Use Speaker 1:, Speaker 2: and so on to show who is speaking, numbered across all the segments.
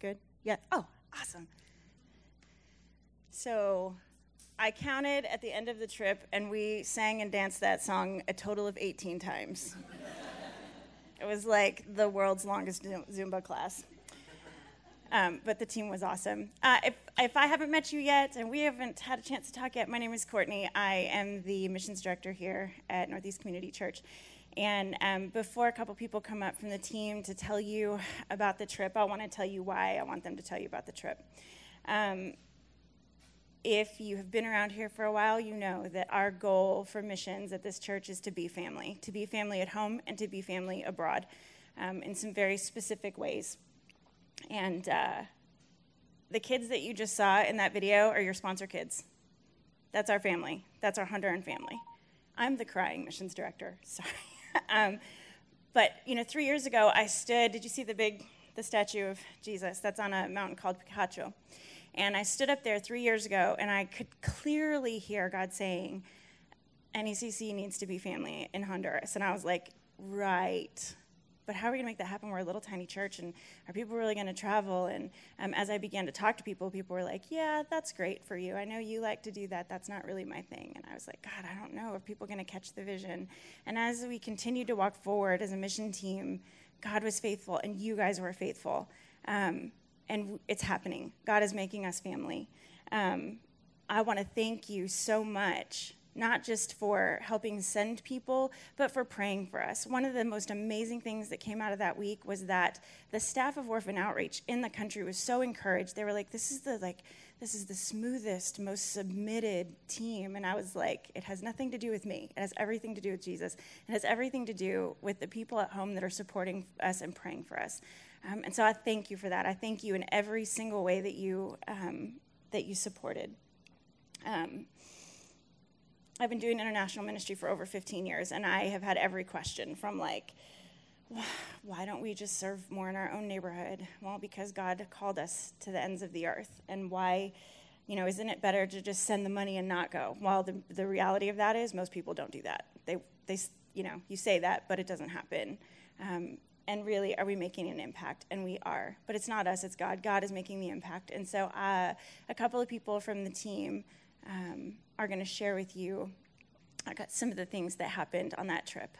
Speaker 1: Good? Yeah. Oh, awesome. So I counted at the end of the trip, and we sang and danced that song a total of 18 times. it was like the world's longest Zumba class. Um, but the team was awesome. Uh, if, if I haven't met you yet and we haven't had a chance to talk yet, my name is Courtney. I am the missions director here at Northeast Community Church. And um, before a couple people come up from the team to tell you about the trip, I want to tell you why I want them to tell you about the trip. Um, if you have been around here for a while, you know that our goal for missions at this church is to be family, to be family at home and to be family abroad um, in some very specific ways. And uh, the kids that you just saw in that video are your sponsor kids. That's our family. That's our Honduran family. I'm the crying missions director. Sorry. um, but you know, three years ago, I stood. Did you see the big the statue of Jesus? That's on a mountain called Picacho. And I stood up there three years ago, and I could clearly hear God saying, "NECC needs to be family in Honduras." And I was like, "Right." But how are we going to make that happen? We're a little tiny church, and are people really going to travel? And um, as I began to talk to people, people were like, Yeah, that's great for you. I know you like to do that. That's not really my thing. And I was like, God, I don't know. Are people going to catch the vision? And as we continued to walk forward as a mission team, God was faithful, and you guys were faithful. Um, and it's happening. God is making us family. Um, I want to thank you so much not just for helping send people, but for praying for us. One of the most amazing things that came out of that week was that the staff of Orphan Outreach in the country was so encouraged. They were like, "This is the like, this is the smoothest, most submitted team," and I was like, "It has nothing to do with me. It has everything to do with Jesus. It has everything to do with the people at home that are supporting us and praying for us." Um, and so I thank you for that. I thank you in every single way that you um, that you supported. Um, I've been doing international ministry for over 15 years, and I have had every question from like, why don't we just serve more in our own neighborhood? Well, because God called us to the ends of the earth. And why, you know, isn't it better to just send the money and not go? Well, the, the reality of that is most people don't do that. They, they, you know, you say that, but it doesn't happen. Um, and really, are we making an impact? And we are. But it's not us, it's God. God is making the impact. And so uh, a couple of people from the team, um, are going to share with you I got some of the things that happened on that trip.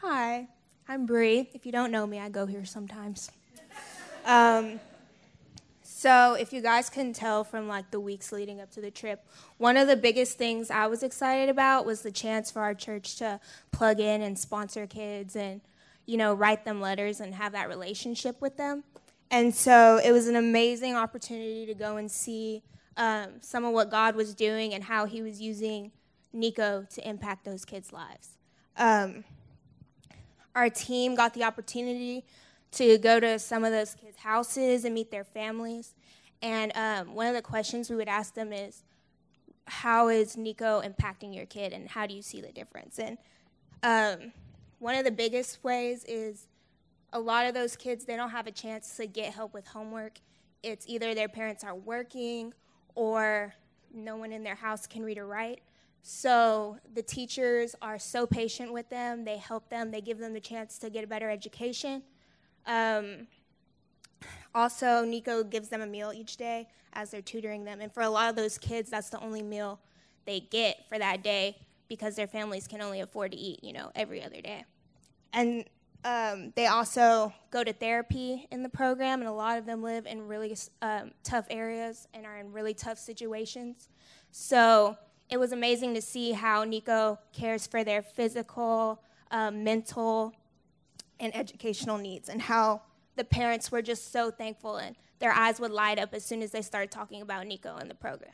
Speaker 2: Hi, I'm Bree. If you don't know me, I go here sometimes. Um, so, if you guys can tell from like the weeks leading up to the trip, one of the biggest things I was excited about was the chance for our church to plug in and sponsor kids and you know, write them letters and have that relationship with them. And so it was an amazing opportunity to go and see um, some of what God was doing and how He was using Nico to impact those kids' lives. Um, our team got the opportunity to go to some of those kids' houses and meet their families. And um, one of the questions we would ask them is, How is Nico impacting your kid, and how do you see the difference? And um, one of the biggest ways is a lot of those kids they don't have a chance to get help with homework. It's either their parents are working or no one in their house can read or write. So the teachers are so patient with them. They help them. They give them the chance to get a better education. Um, also, Nico gives them a meal each day as they're tutoring them. And for a lot of those kids, that's the only meal they get for that day because their families can only afford to eat, you know, every other day. And um, they also go to therapy in the program, and a lot of them live in really um, tough areas and are in really tough situations. So it was amazing to see how Nico cares for their physical, um, mental, and educational needs, and how the parents were just so thankful, and their eyes would light up as soon as they started talking about Nico in the program.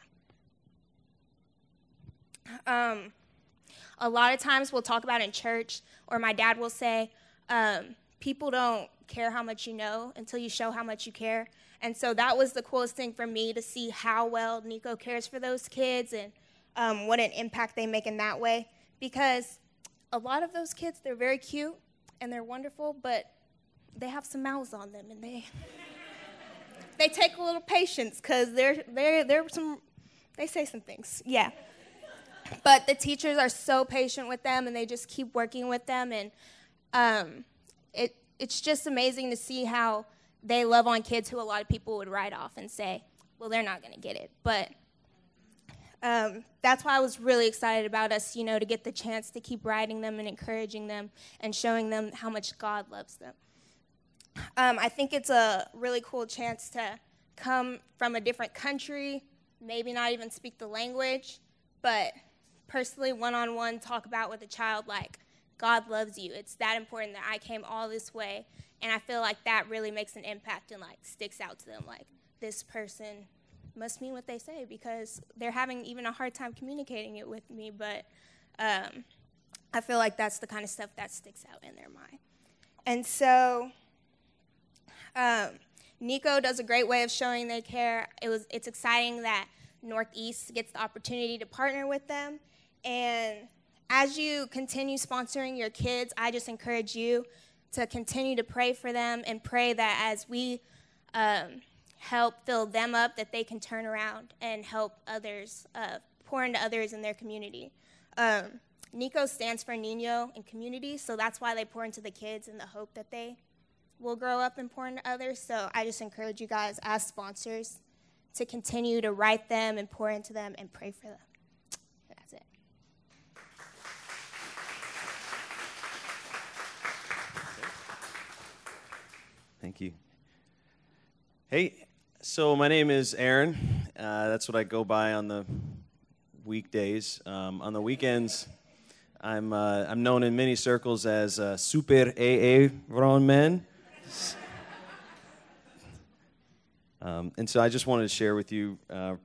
Speaker 2: A lot of times we'll talk about in church, or my dad will say, um, people don't care how much you know until you show how much you care. And so that was the coolest thing for me to see how well Nico cares for those kids and um, what an impact they make in that way. Because a lot of those kids, they're very cute and they're wonderful, but they have some mouths on them and they they take a little patience because they're they're they're some they say some things. Yeah. But the teachers are so patient with them and they just keep working with them and um, it, it's just amazing to see how they love on kids who a lot of people would write off and say well they're not going to get it. But um, that's why i was really excited about us you know to get the chance to keep writing them and encouraging them and showing them how much god loves them. Um, i think it's a really cool chance to come from a different country maybe not even speak the language but personally one-on-one talk about with a child like god loves you. It's that important that i came all this way. And i feel like that really makes an impact and like sticks out to them like this person must mean what they say because they're having even a hard time communicating it with me but um, i feel like that's the kind of stuff that sticks out in their mind. And so um, nico does a great way of showing they care. It was it's exciting that northeast gets the opportunity to partner with them and as you continue sponsoring your kids, I just encourage you to continue to pray for them and pray that as we um, help fill them up, that they can turn around and help others, uh, pour into others in their community. Um, Nico stands for Nino in community, so that's why they pour into the kids in the hope that they will grow up and pour into others. So I just encourage you guys as sponsors to continue to write them and pour into them and pray for them.
Speaker 3: Thank you. Hey, so my name is Aaron. Uh, that's what I go by on the weekdays. Um, on the weekends, I'm uh, I'm known in many circles as uh, Super AA Ron Man. Um, and so I just wanted to share with you, uh,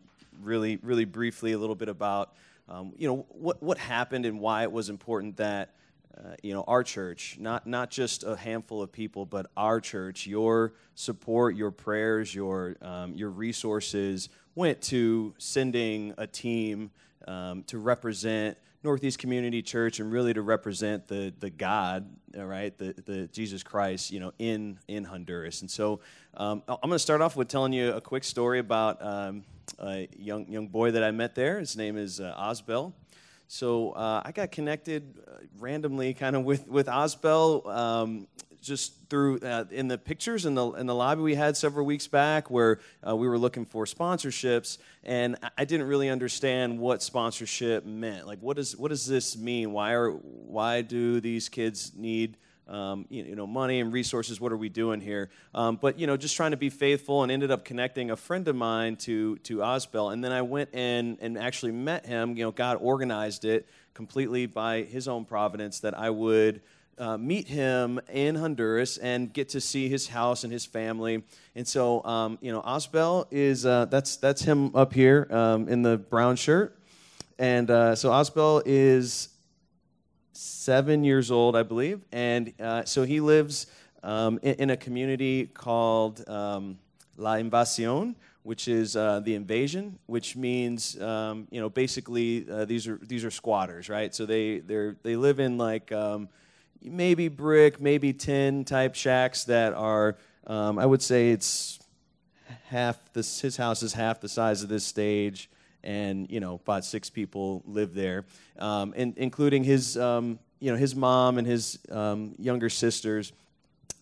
Speaker 3: really, really briefly, a little bit about, um, you know, what what happened and why it was important that uh, you know, our church, not, not just a handful of people, but our church, your support, your prayers, your, um, your resources went to sending a team um, to represent Northeast Community Church and really to represent the, the God, all right, the, the Jesus Christ, you know, in, in Honduras. And so um, I'm going to start off with telling you a quick story about um, a young, young boy that I met there. His name is uh, Osbel. So uh, I got connected uh, randomly, kind of with with Osbel, um, just through uh, in the pictures in the in the lobby we had several weeks back, where uh, we were looking for sponsorships, and I didn't really understand what sponsorship meant. Like, what does what does this mean? Why are why do these kids need um, you, know, money and resources. What are we doing here? Um, but you know, just trying to be faithful, and ended up connecting a friend of mine to to Osbel, and then I went in and actually met him. You know, God organized it completely by His own providence that I would. Uh, meet him in Honduras and get to see his house and his family. And so, um, you know, Osbel is uh, that's that's him up here um, in the brown shirt. And uh, so Osbel is seven years old, I believe. And uh, so he lives um, in, in, a community called um, La Invasion, which is uh, the invasion, which means um, you know basically uh, these are these are squatters, right? So they they they live in like um, maybe brick, maybe tin type shacks that are um, I would say it's half this his house is half the size of this stage and you know about six people live there, um, and, including his um, you know his mom and his um, younger sisters.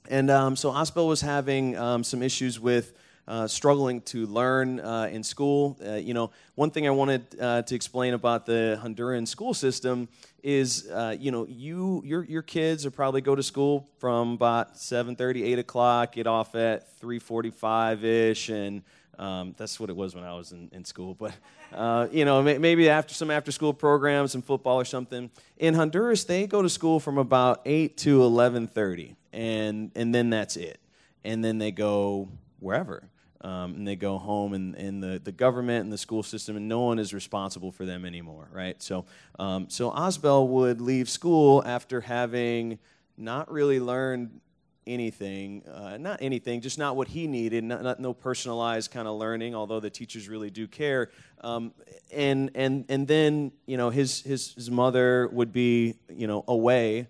Speaker 3: And um, so Osbel was having um, some issues with uh, struggling to learn uh, in school. Uh, you know, one thing I wanted uh, to explain about the Honduran school system is, uh, you know, you your your kids are probably go to school from about 7:30, 8 o'clock, get off at 3:45 ish, and um, that's what it was when I was in, in school. But, uh, you know, maybe after some after school programs, some football or something. In Honduras, they go to school from about 8 to 11.30, and, and then that's it. And then they go wherever. Um, and they go home, and, and the, the government and the school system, and no one is responsible for them anymore, right? So, um, so Osbel would leave school after having not really learned anything, uh, not anything, just not what he needed, not, not no personalized kind of learning, although the teachers really do care. Um, and and and then you know his his his mother would be you know away,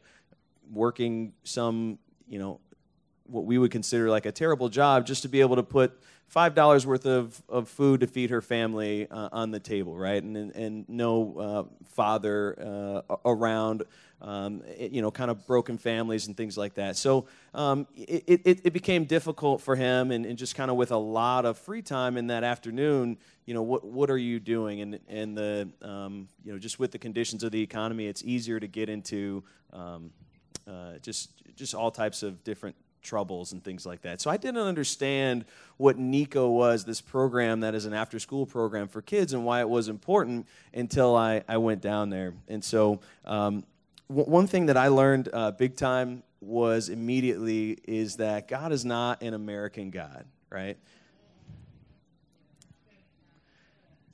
Speaker 3: working some you know what we would consider like a terrible job just to be able to put five dollars worth of, of food to feed her family uh, on the table, right? And and no uh, father uh, around, um, it, you know, kind of broken families and things like that. So um, it, it, it, became difficult for him, and, and just kind of with a lot of free time in that afternoon. You know, what what are you doing? And and the um, you know just with the conditions of the economy, it's easier to get into um, uh, just just all types of different troubles and things like that. So I didn't understand what Nico was, this program that is an after school program for kids, and why it was important until I, I went down there. And so, um, w- one thing that I learned uh, big time was immediately is that God is not an American God, right?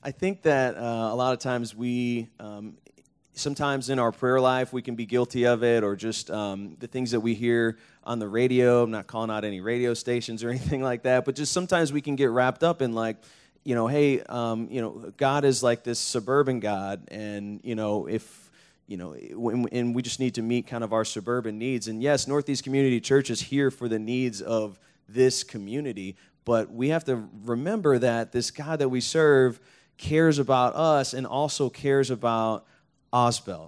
Speaker 3: I think that uh, a lot of times we, um, sometimes in our prayer life we can be guilty of it or just um, the things that we hear on the radio. I'm not calling out any radio stations or anything like that but just sometimes we can get wrapped up in like you know hey um, you know god is like this suburban god and you know if you know and we just need to meet kind of our suburban needs. And yes northeast community church is here for the needs of this community but we have to remember that this god that we serve cares about us and also cares about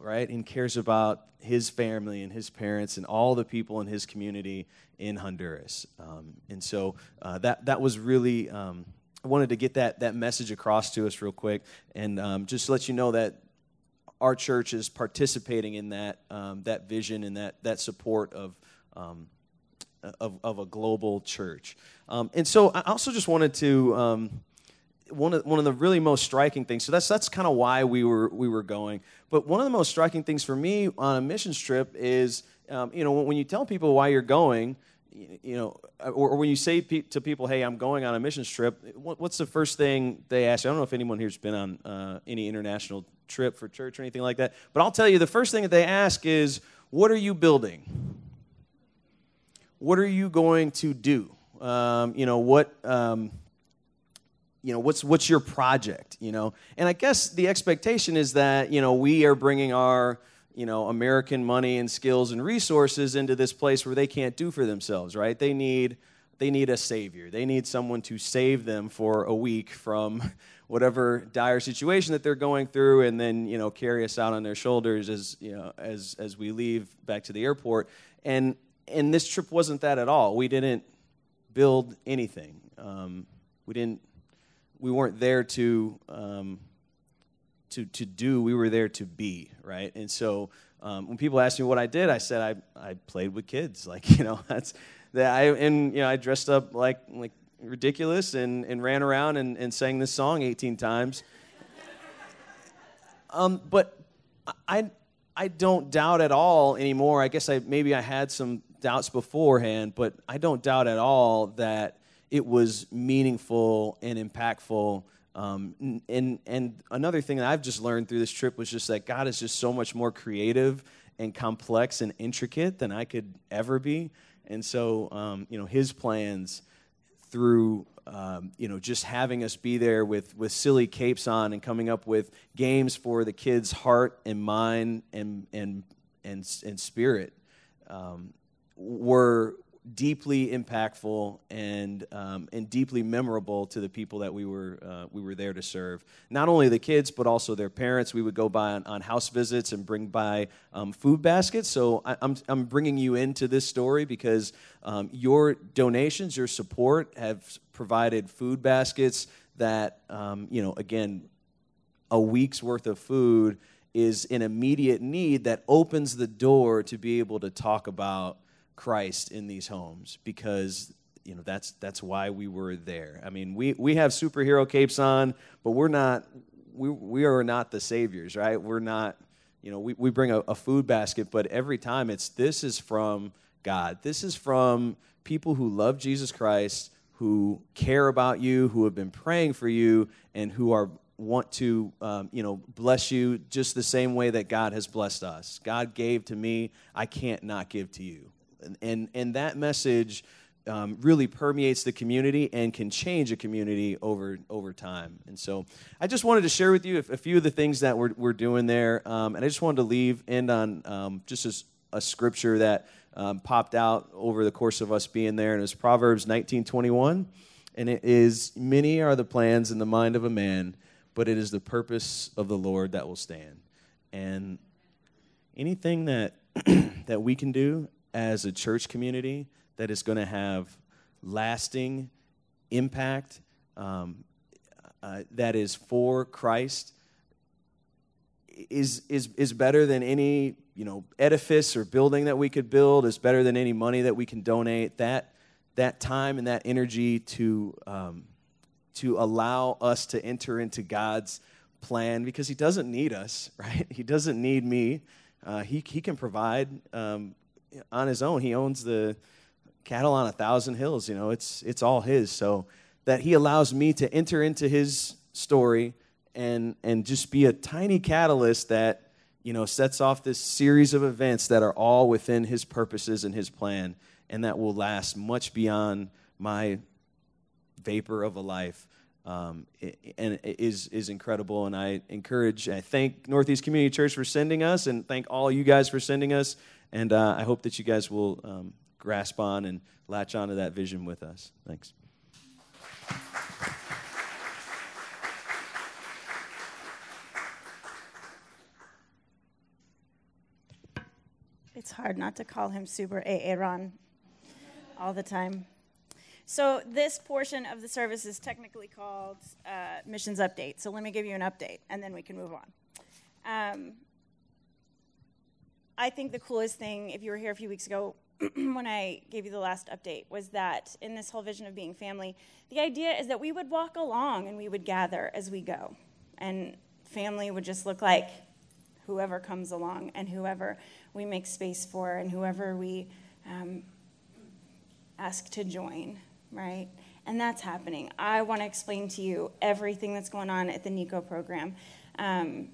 Speaker 3: Right? And cares about his family and his parents and all the people in his community in Honduras. Um, and so uh, that, that was really, um, I wanted to get that, that message across to us real quick and um, just let you know that our church is participating in that, um, that vision and that, that support of, um, of, of, a global church. Um, and so I also just wanted to one of one of the really most striking things. So that's that's kind of why we were we were going. But one of the most striking things for me on a missions trip is, um, you know, when you tell people why you're going, you know, or, when you say to people, "Hey, I'm going on a missions trip," what, what's the first thing they ask? I don't know if anyone here's been on uh, any international trip for church or anything like that, but I'll tell you, the first thing that they ask is, "What are you building? What are you going to do?" Um, you know, what um, you know what's what's your project you know? And i guess the expectation is that you know we are bringing our you know american money and skills and resources into this place where they can't do for themselves right? They need they need a savior. They need someone to save them for a week from whatever dire situation that they're going through and then you know carry us out on their shoulders as you know as as we leave back to the airport. And and this trip wasn't that at all. We didn't build anything. Um, we didn't we weren't there to um, to to do. We were there to be, right? And so um, when people asked me what I did, I said I I played with kids. Like you know that's that I and you know I dressed up like like ridiculous and and ran around and, and sang this song 18 times. um, but I I don't doubt at all anymore. I guess I maybe I had some doubts beforehand, but I don't doubt at all that it was meaningful and impactful. Um, and and another thing that I've just learned through this trip was just that God is just so much more creative and complex and intricate than I could ever be. And so, um, you know, His plans through um, you know just having us be there with with silly capes on and coming up with games for the kids' heart and mind and and and and spirit um, were deeply impactful and um, and deeply memorable to the people that we were uh, we were there to serve. Not only the kids, but also their parents. We would go by on, on house visits and bring by um, food baskets. So I, am I'm, I'm bringing you into this story because um, your donations, your support, have provided food baskets that um, you know again a week's worth of food is an immediate need that opens the door to be able to talk about Christ in these homes because you know that's that's why we were there. I mean, we we have superhero capes on, but we're not we we are not the saviors, right? We're not you know we, we bring a, a food basket, but every time it's this is from God. This is from people who love Jesus Christ, who care about you, who have been praying for you, and who are want to um, you know bless you just the same way that God has blessed us. God gave to me, I can't not give to you. And, and, that message um, really permeates the community and can change a community over, over time. And so I just wanted to share with you a, few of the things that we're, we're doing there. Um, and I just wanted to leave, end on um, just a, a scripture that um, popped out over the course of us being there, and it was Proverbs 19:21, and it is many are the plans in the mind of a man, but it is the purpose of the Lord that will stand. And anything that that we can do as a church community that is going to have lasting impact um, uh, that is for Christ is, is, is better than any you know edifice or building that we could build is better than any money that we can donate. That that time and that energy to um, to allow us to enter into God's plan because he doesn't need us right? He doesn't need me. Uh, he, he can provide um, on his own he owns the cattle on a thousand hills you know it's it's all his. So that he allows me to enter into his story and and just be a tiny catalyst that you know sets off this series of events that are all within his purposes and his plan and that will last much beyond my vapor of a life. Um, and is is incredible. And I encourage I thank Northeast Community Church for sending us and thank all you guys for sending us and uh, I hope that you guys will um, grasp on and latch onto that vision with us thanks
Speaker 1: It's hard not to call him Super Aaron all the time. So, this portion of the service is technically called uh, Missions Update. So, let me give you an update and then we can move on. Um, I think the coolest thing, if you were here a few weeks ago when I gave you the last update, was that in this whole vision of being family, the idea is that we would walk along and we would gather as we go. And family would just look like whoever comes along and whoever we make space for and whoever we um, ask to join, right? And that's happening. I want to explain to you everything that's going on at the NICO program um,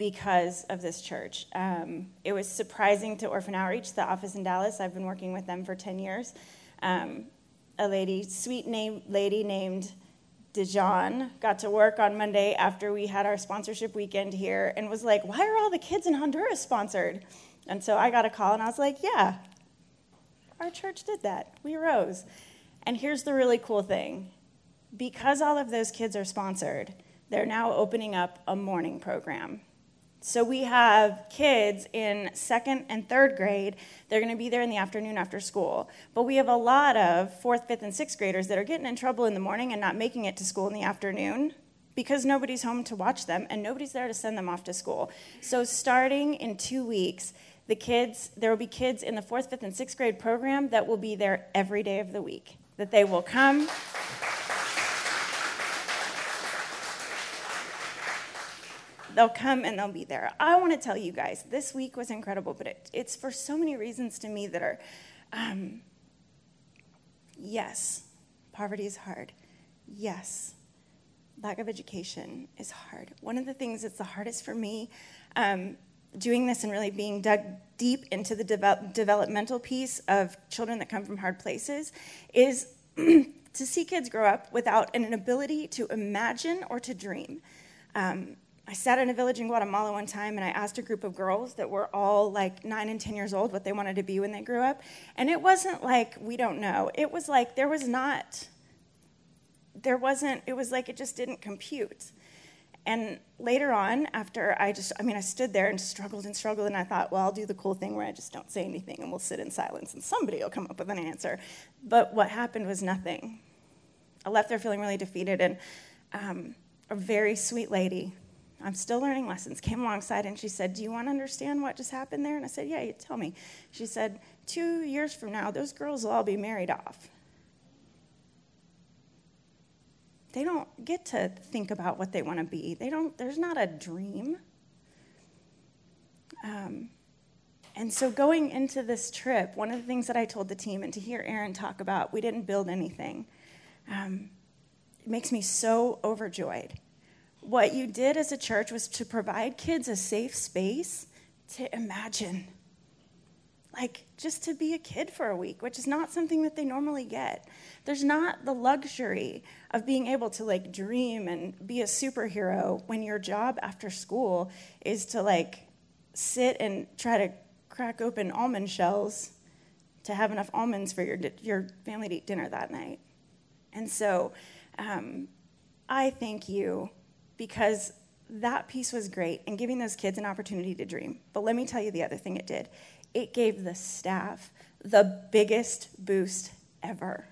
Speaker 1: because of this church. Um, it was surprising to Orphan Outreach, the office in Dallas. I've been working with them for 10 years. Um, a lady, sweet name, lady named Dijon got to work on Monday after we had our sponsorship weekend here and was like, Why are all the kids in Honduras sponsored? And so I got a call and I was like, Yeah, our church did that. We rose. And here's the really cool thing because all of those kids are sponsored, they're now opening up a morning program. So we have kids in second and third grade. They're going to be there in the afternoon after school. But we have a lot of fourth, fifth, and sixth graders that are getting in trouble in the morning and not making it to school in the afternoon because nobody's home to watch them and nobody's there to send them off to school. So starting in two weeks, the kids, there will be kids in the fourth, fifth, and sixth grade program that will be there every day of the week. That they will come. They'll come and they'll be there. I want to tell you guys, this week was incredible, but it, it's for so many reasons to me that are um, yes, poverty is hard. Yes, lack of education is hard. One of the things that's the hardest for me um, doing this and really being dug deep into the de- developmental piece of children that come from hard places is to see kids grow up without an ability to imagine or to dream. Um, I sat in a village in Guatemala one time and I asked a group of girls that were all like nine and 10 years old what they wanted to be when they grew up. And it wasn't like, we don't know. It was like, there was not, there wasn't, it was like it just didn't compute. And later on, after I just, I mean, I stood there and struggled and struggled, and I thought, well, I'll do the cool thing where I just don't say anything and we'll sit in silence and somebody will come up with an answer. But what happened was nothing. I left there feeling really defeated, and um, a very sweet lady I'm still learning lessons, came alongside and she said, Do you want to understand what just happened there? And I said, Yeah, you tell me. She said, Two years from now, those girls will all be married off. They don't get to think about what they want to be. They don't, there's not a dream. Um, and so going into this trip, one of the things that I told the team, and to hear Aaron talk about, we didn't build anything, um, it makes me so overjoyed what you did as a church was to provide kids a safe space to imagine. Like just to be a kid for a week, which is not something that they normally get. There's not the luxury of being able to like dream and be a superhero when your job after school is to like sit and try to crack open almond shells to have enough almonds for your, your family to eat dinner that night. And so um, I thank you because that piece was great and giving those kids an opportunity to dream. But let me tell you the other thing it did it gave the staff the biggest boost ever.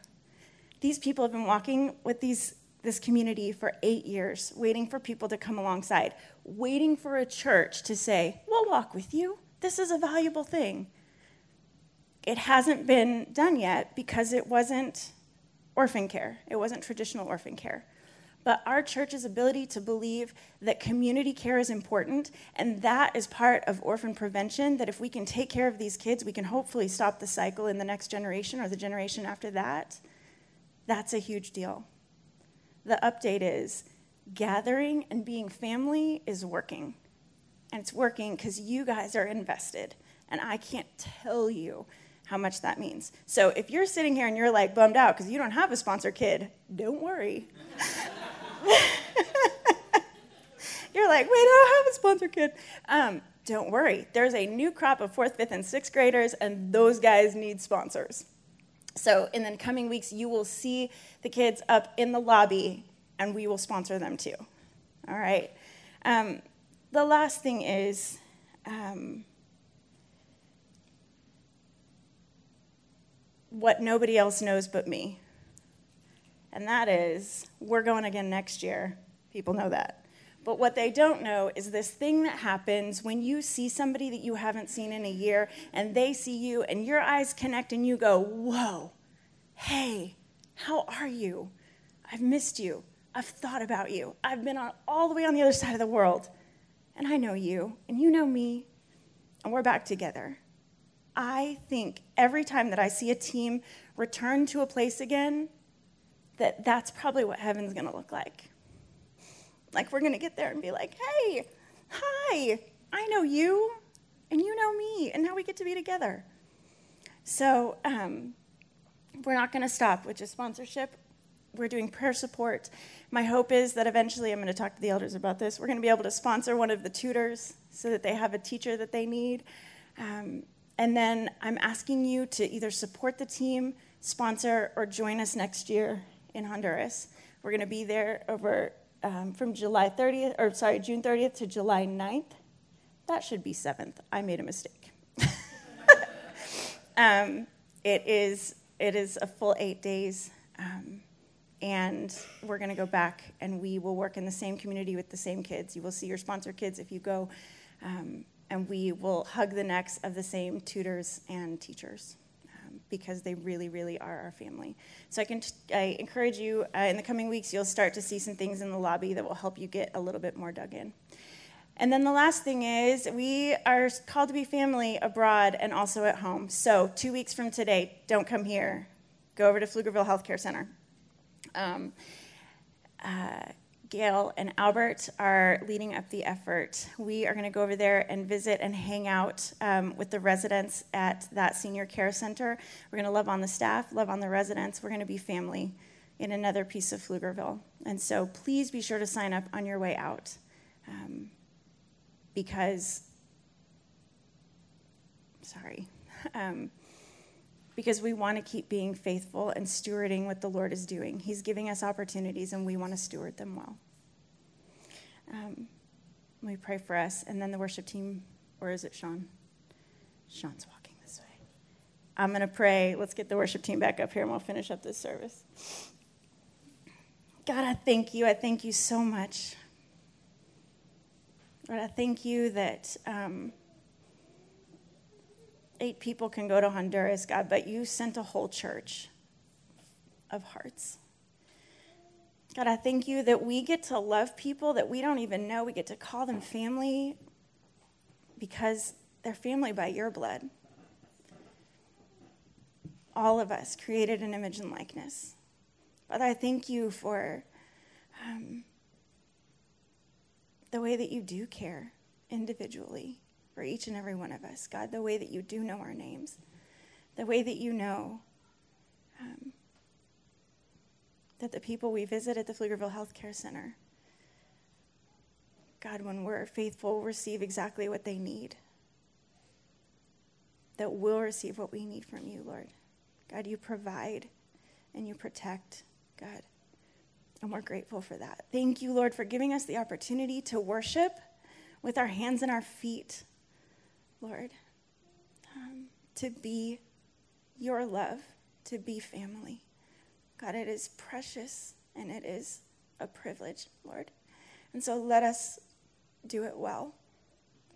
Speaker 1: These people have been walking with these, this community for eight years, waiting for people to come alongside, waiting for a church to say, We'll walk with you. This is a valuable thing. It hasn't been done yet because it wasn't orphan care, it wasn't traditional orphan care but our church's ability to believe that community care is important and that is part of orphan prevention that if we can take care of these kids we can hopefully stop the cycle in the next generation or the generation after that that's a huge deal. The update is gathering and being family is working and it's working because you guys are invested and i can't tell you how much that means. So if you're sitting here and you're like bummed out because you don't have a sponsor kid don't worry You're like, wait, I don't have a sponsor kid. Um, don't worry. There's a new crop of fourth, fifth, and sixth graders, and those guys need sponsors. So, in the coming weeks, you will see the kids up in the lobby, and we will sponsor them too. All right. Um, the last thing is um, what nobody else knows but me and that is we're going again next year. People know that. But what they don't know is this thing that happens when you see somebody that you haven't seen in a year and they see you and your eyes connect and you go, Whoa, hey, how are you? I've missed you. I've thought about you. I've been on, all the way on the other side of the world. And I know you, and you know me, and we're back together. I think every time that I see a team return to a place again that that's probably what heaven's going to look like. Like, we're going to get there and be like, hey, hi, I know you, and you know me, and now we get to be together. So, um, we're not going to stop with just sponsorship. We're doing prayer support. My hope is that eventually I'm going to talk to the elders about this. We're going to be able to sponsor one of the tutors so that they have a teacher that they need. Um, and then I'm asking you to either support the team, sponsor, or join us next year in Honduras. We're going to be there over um, from July 30th, or sorry, June 30th to July 9th. That should be 7th. I made a mistake. um, it is it is a full eight days, um, and we're going to go back and we will work in the same community with the same kids. You will see your sponsor kids if you go, um, and we will hug the necks of the same tutors and teachers because they really, really are our family. So I can I encourage you uh, in the coming weeks, you'll start to see some things in the lobby that will help you get a little bit more dug in. And then the last thing is, we are called to be family abroad and also at home. So, two weeks from today, don't come here. Go over to Pflugerville Healthcare Center. Um, uh, Gail and Albert are leading up the effort. We are going to go over there and visit and hang out um, with the residents at that senior care center. We're going to love on the staff, love on the residents. We're going to be family in another piece of Pflugerville. And so please be sure to sign up on your way out um, because, sorry. Um, because we want to keep being faithful and stewarding what the Lord is doing. He's giving us opportunities, and we want to steward them well. Um, we pray for us, and then the worship team, or is it Sean? Sean's walking this way. I'm going to pray. Let's get the worship team back up here, and we'll finish up this service. God, I thank you. I thank you so much. Lord, I thank you that. Um, eight people can go to Honduras, God, but you sent a whole church of hearts. God, I thank you that we get to love people that we don't even know. We get to call them family because they're family by your blood. All of us created an image and likeness. Father, I thank you for um, the way that you do care individually for each and every one of us. God, the way that you do know our names, the way that you know um, that the people we visit at the Pflugerville Healthcare Center, God, when we're faithful, receive exactly what they need. that we'll receive what we need from you, Lord. God, you provide and you protect, God. And we're grateful for that. Thank you, Lord, for giving us the opportunity to worship with our hands and our feet, Lord, um, to be your love, to be family. God, it is precious and it is a privilege, Lord. And so let us do it well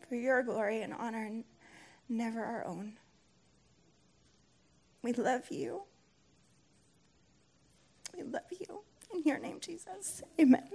Speaker 1: for your glory and honor, and never our own. We love you. We love you. In your name, Jesus. Amen.